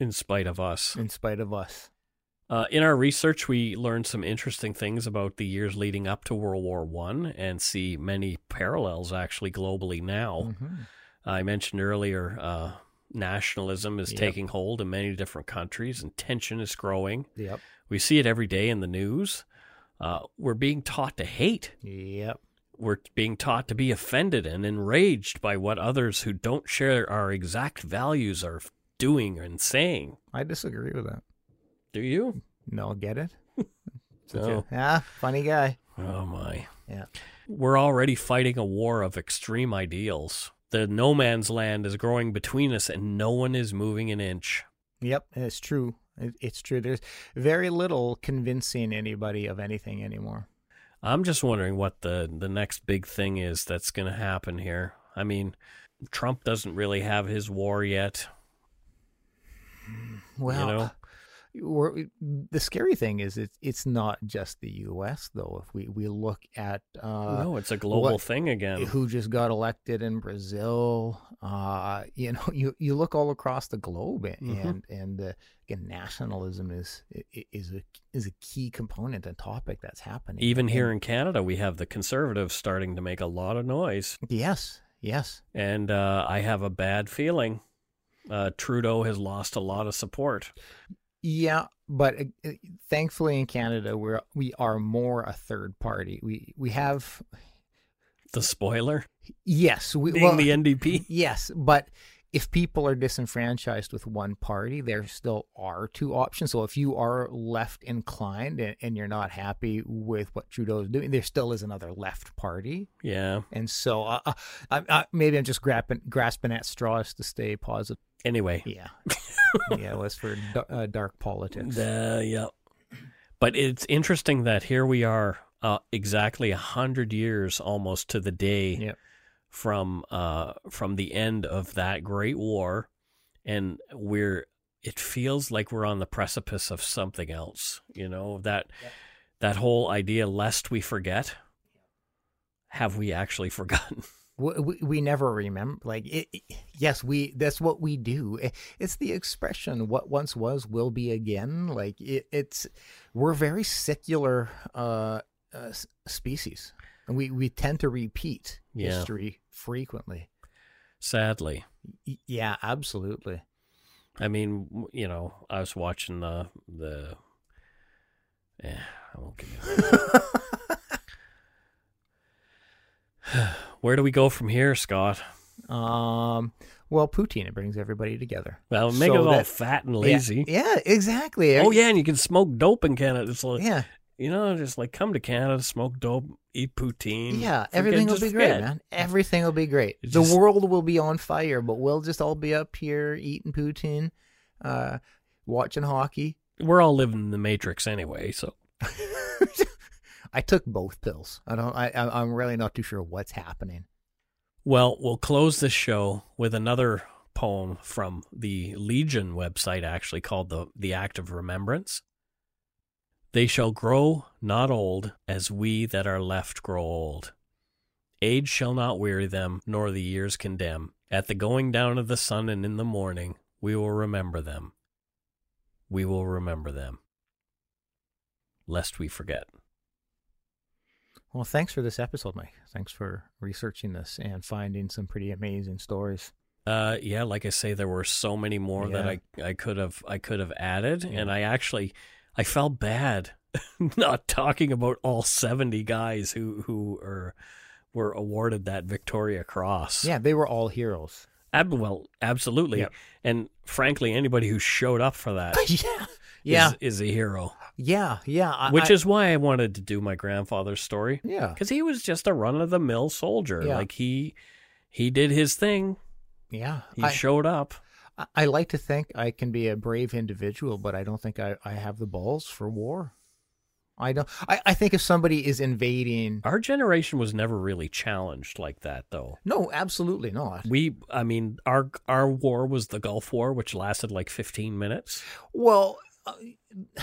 In spite of us. in spite of us. Uh, in our research, we learned some interesting things about the years leading up to World War One, and see many parallels actually globally now. Mhm. I mentioned earlier, uh, nationalism is Yep. taking hold in many different countries, and tension is growing. Yep. We see it every day in the news. Uh, we're being taught to hate. Yep. We're being taught to be offended and enraged by what others who don't share our exact values are doing and saying. I disagree with that. Do you? No, get it? No. a, ah, funny guy. Oh my. Yeah. We're already fighting a war of extreme ideals. The no man's land is growing between us and no one is moving an inch. Yep, it's true. It's true. There's very little convincing anybody of anything anymore. I'm just wondering what the, the next big thing is that's going to happen here. I mean, Trump doesn't really have his war yet. Well, know? We're, the scary thing is it's it's not just the U.S. though. If we we look at uh, no, it's a global what- thing again. who just got elected in Brazil. Uh, you know, you, you look all across the globe, and Mhm. and uh, again, nationalism is is a is a key component and topic that's happening. Even here in Canada, we have the conservatives starting to make a lot of noise. yes, yes, And uh, I have a bad feeling. Uh, Trudeau has lost a lot of support. Yeah. But uh, uh, thankfully, in Canada, we're we are more a third party. We we have The spoiler yes, we being well, the NDP. Yes, but if people are disenfranchised with one party, there still are two options. So if you are left inclined and, and you're not happy with what Trudeau is doing, there still is another left party. Yeah. And so uh, uh, I, I, maybe I'm just grasping, grasping at straws to stay positive. Anyway, Yeah, yeah, it was for uh, dark politics. The, yeah. But it's interesting that here we are, uh, exactly a hundred years almost to the day Yep. from uh, from the end of that great war, and we're. It feels like we're on the precipice of something else. You know that that whole idea, lest we forget. Have we actually forgotten? we, we, never remember like it, it- yes we that's what we do I- it's the expression what once was will be again like it, it's we're very secular uh, uh species and we we tend to repeat Yeah. history frequently Sadly, yeah absolutely I mean, you know, I was watching the the. Yeah, I won't give you. Where do we go from here, Scott? um well poutine it brings everybody together Well, make So it all that- fat and Yeah, lazy. yeah, exactly Oh yeah, and you can smoke dope in Canada. It's like yeah you know, just like come to Canada, smoke dope, eat poutine. Yeah, Forget- everything will be great, man. Everything will be great. The just- world will be on fire, but we'll just all be up here eating poutine, uh, watching hockey. We're all living in the Matrix anyway, so I took both pills. I don't. I, I'm really not too sure what's happening. Well, we'll close this show with another poem from the Legion website, actually called the the Act of Remembrance. They shall grow not old, as we that are left grow old. Age shall not weary them, nor the years condemn. At the going down of the sun and in the morning, we will remember them. We will remember them, lest we forget. Well, thanks for this episode, Mike. Thanks for researching this and finding some pretty amazing stories. Uh, yeah, like I say, there were so many more that I I could have I could have added, and I actually I felt bad not talking about all seventy guys who who are were awarded that Victoria Cross. Yeah, they were all heroes. Ab- well, absolutely, Yep. and frankly, anybody who showed up for that yeah, yeah, is, is a hero. Yeah, yeah. I- Which I- is why I wanted to do my grandfather's story yeah, because he was just a run of the mill soldier. Yeah. Like he he did his thing. yeah. He I- showed up. I- like to think I can be a brave individual, but I don't think I, I have the balls for war. I don't. I, I think if somebody is invading, Our generation was never really challenged like that, though. no, absolutely not. We, I mean, our our war was the Gulf War, which lasted like 15 minutes. Well,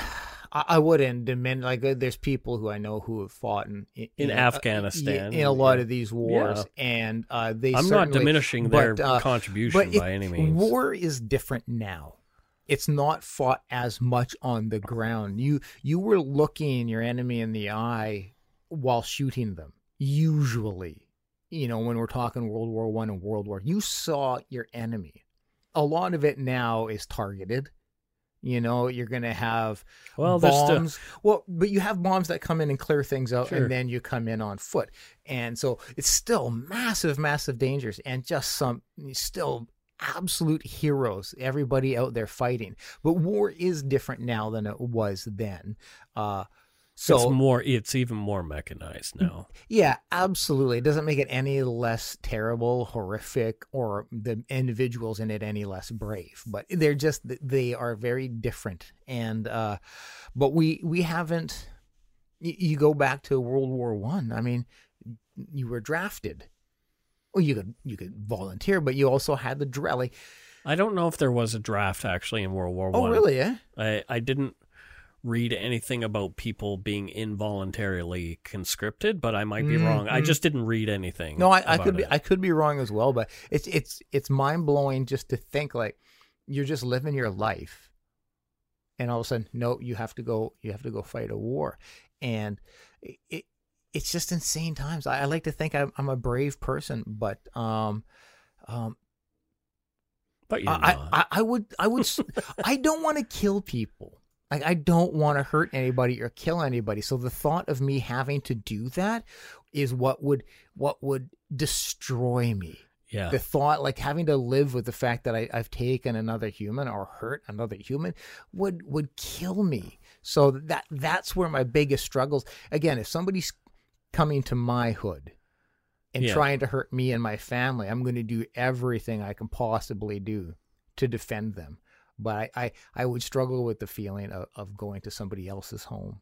I, I wouldn't diminish. Like, uh, there's people who I know who have fought in in, In uh, Afghanistan, in, a lot of these wars, Yeah. and uh, they. I'm not diminishing their but, uh, contribution but it- by any means. War is different now. It's not fought as much on the ground. You you were looking your enemy in the eye while shooting them. Usually, you know, when we're talking World War One and World War, you saw your enemy. A lot of it now is targeted. You know, you're going to have well, there's still, bombs. Well, but you have bombs that come in and clear things out, Sure. and then you come in on foot, and so it's still massive, massive dangers, and just some still absolute heroes. Everybody out there fighting, but war is different now than it was then. Uh, so it's more, it's even more mechanized now. yeah, absolutely. It doesn't make it any less terrible, horrific, or the individuals in it any less brave. But they're just they are very different. And uh, but we we haven't. You, go back to World War One. I. I mean, you were drafted. Well, you could you could volunteer, but you also had the drill. Like, I don't know if there was a draft actually in World War oh, One. really? Eh? I I didn't read anything about people being involuntarily conscripted, but I might be Mm, wrong. I just didn't read anything. No, I, I could be it. I could be wrong as well, but it's it's it's mind blowing just to think like you're just living your life, and all of a sudden, no, you have to go you have to go fight a war, and it, it it's just insane times. I, I like to think I'm, I'm a brave person, but um um but I. I I would I would I don't want to kill people. Like I don't want to hurt anybody or kill anybody. So the thought of me having to do that is what would what would destroy me. yeah. The thought, like having to live with the fact that I, I've taken another human or hurt another human, would would kill me. So that that's where my biggest struggles. Again, if somebody's coming to my hood and Yeah. trying to hurt me and my family, I'm going to do everything I can possibly do to defend them. But I, I, I would struggle with the feeling of, of going to somebody else's home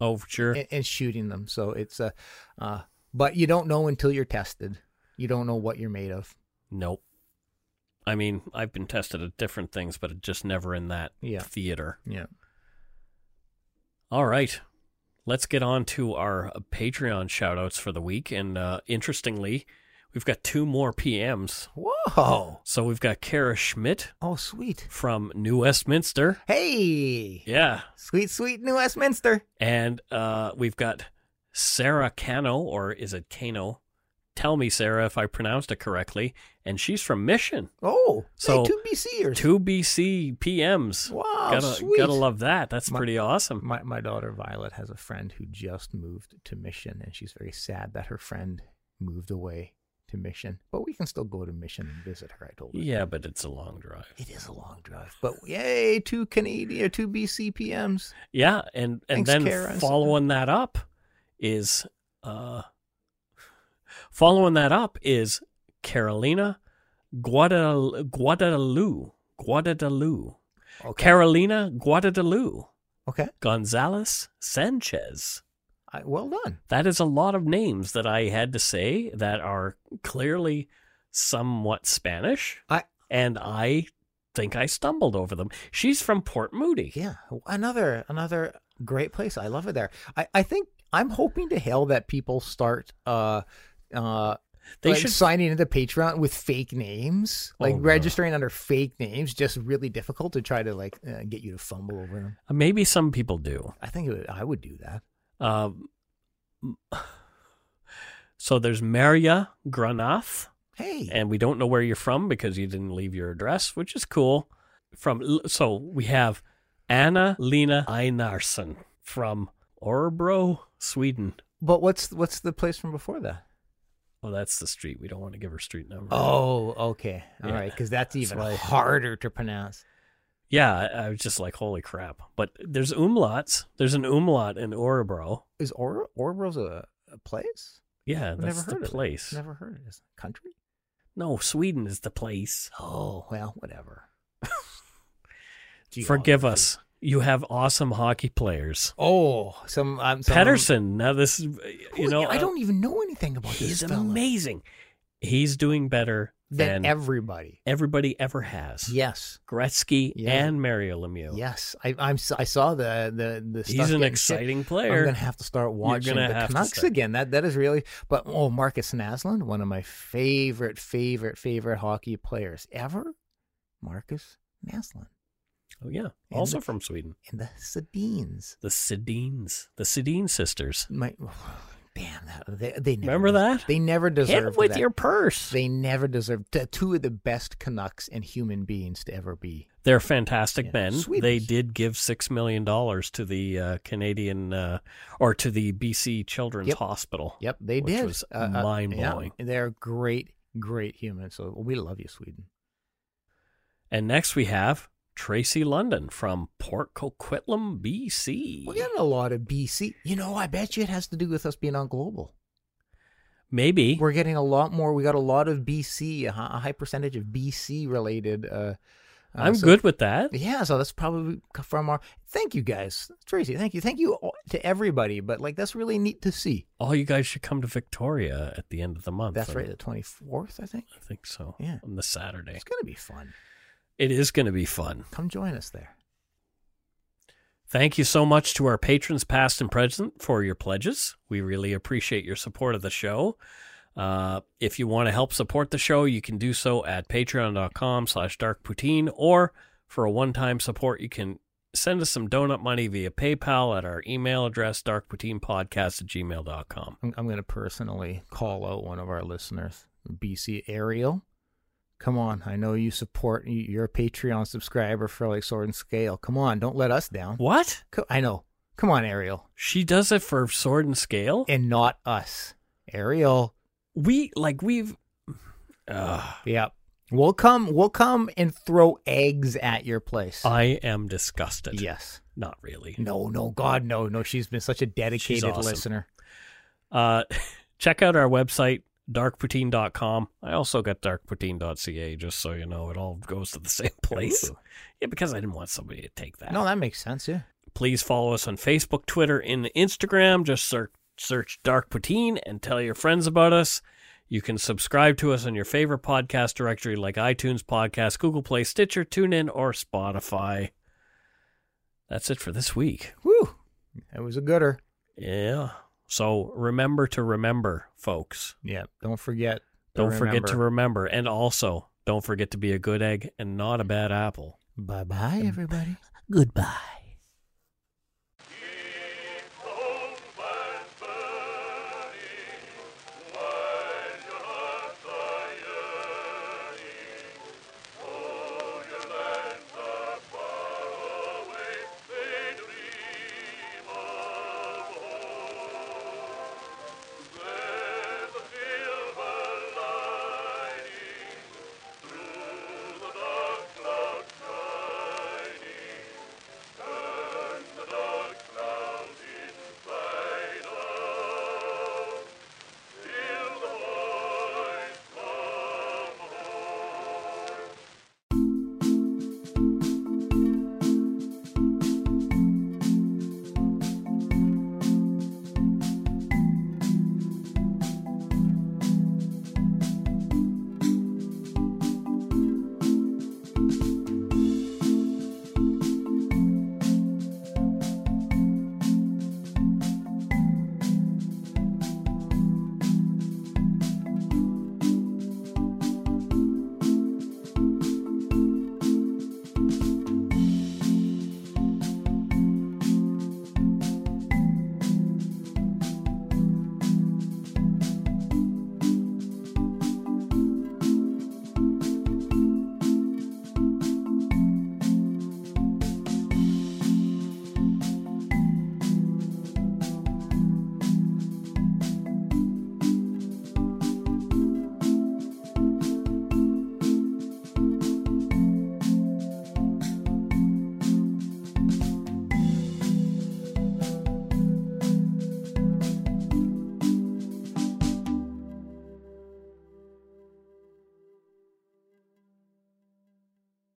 Oh, sure. and, and shooting them. So it's a, uh, but you don't know until you're tested. You don't know what you're made of. Nope. I mean, I've been tested at different things, but just never in that Yeah. theater. Yeah. All right. Let's get on to our Patreon shout outs for the week. And uh, interestingly, we've got two more PMs. Whoa. So we've got Kara Schmidt Oh, sweet. from New Westminster. Hey. Yeah. Sweet, sweet New Westminster. And uh, we've got Sarah Cano, or is it Cano? Tell me, Sarah, if I pronounced it correctly. And she's from Mission. Oh, So, hey, two BCers. Two BC PMs. Wow, gotta, sweet. gotta love that. That's My- pretty awesome. My my daughter Violet has a friend who just moved to Mission, and she's very sad that her friend moved away to Mission. But we can still go to Mission and visit her. I told her. Yeah, but it's a long drive. It is a long drive, but yay, two Canadian, two BCPMs. Yeah, and and Thanks, then Kara. following that up is uh following that up is Carolina Guadal- Guadalu Guadalu Okay. Carolina Guadalu okay. Gonzalez Sanchez. I, well done. That is a lot of names that I had to say that are clearly somewhat Spanish. I- and I think I stumbled over them. She's from Port Moody. Yeah, another another great place. I love it there. I, I think I'm hoping to hell that people start uh uh They like should signing into Patreon with fake names, like Oh, no. registering under fake names. Just really difficult to try to like uh, get you to fumble over them. maybe some people do. I think it would, I would do that. Um, so there's Maria Granath, Hey, and we don't know where you're from because you didn't leave your address, which is cool. From so we have Anna Lena Einarsson from Orebro, Sweden. but what's what's the place from before that? Oh, that's the street. We don't want to give her street number. Oh, okay, all Yeah. right, because that's even why- harder to pronounce. Yeah. I, was just like, holy crap! But there's umlauts. There's an umlaut in Orebro. Is or Orebro's a, a place? Yeah, I've that's never the heard place. Of it. Never heard of it. Is it a country? No, Sweden is the place. Oh well, whatever. Forgive us. You have awesome hockey players. Oh, some um, some, Pettersson. Now this is, you know, I uh, don't even know anything about He's amazing. He's doing better than everybody. everybody ever has. Yes, Gretzky Yeah. and Mario Lemieux. yes. I, I'm. s- I saw the the the. He's an exciting shit. player. I'm gonna have to start watching the Canucks again. That that is really. But oh, Markus Naslund, one of my favorite, favorite, favorite hockey players ever. Markus Naslund Oh yeah, And also the- from Sweden. and the Sedins. The Sedines, the Sedin sisters. My, oh, damn that they they never Remember that? They never Hit with that. your purse. They never deserved t- two of the best Canucks and human beings to ever be. They're fantastic Yeah. men. They did give six million dollars to the uh, Canadian uh, or to the BC Children's Yep. Hospital. Yep, they did. was Uh, uh, mind-blowing. yeah, they're great, great humans. So we love you, Sweden. And next we have Tracy London from Port Coquitlam, BC. We got a lot of BC. You know, I bet you it has to do with us being on global. Maybe. We're getting a lot more. We got a lot of BC, a high percentage of BC related. Uh, uh, I'm so- good with that. Yeah, so that's probably from our. Thank you guys, Tracy. Thank you, thank you all- to everybody. But like, that's really neat to see. All you guys should come to Victoria at the end of the month. That's right, the twenty fourth, I think. I think so. Yeah. On the Saturday. It's gonna be fun. It is going to be fun. Come join us there. Thank you so much to our patrons, past and present, for your pledges. We really appreciate your support of the show. Uh, if you want to help support the show, you can do so at patreon.com slash darkpoutine, or for a one-time support, you can send us some donut money via PayPal at our email address, darkpoutinepodcast at gmail.com. I'm, I'm going to personally call out one of our listeners, BC Ariel. Come on, I know you support. you- You're a Patreon subscriber for like Sword and Scale. Come on, don't let us down. What? I know. Come on, Ariel, She does it for sword and scale? and not us. Ariel, We, like, we've... Uh, yeah, we'll come. We'll come and throw eggs at your place. I am disgusted. yes. Not really. No, no, God, no, no. She's been such a dedicated awesome. listener. Uh, check out our website, darkpoutine.com. I also got darkpoutine.ca, just so you know. It all goes to the same place. Yeah, because I didn't want somebody to take that. No, that makes sense. Yeah. Please follow us on Facebook, Twitter, and Instagram. Just search, search Dark Poutine and tell your friends about us. You can subscribe to us on your favorite podcast directory like iTunes Podcast, Google Play, Stitcher, TuneIn, or Spotify. That's it for this week. Whew. That was a gooder. Yeah. So remember to remember, folks. Yeah. Don't forget. Don't forget to remember. remember. And also, don't forget to be a good egg and not a bad apple. Bye bye, everybody. Goodbye.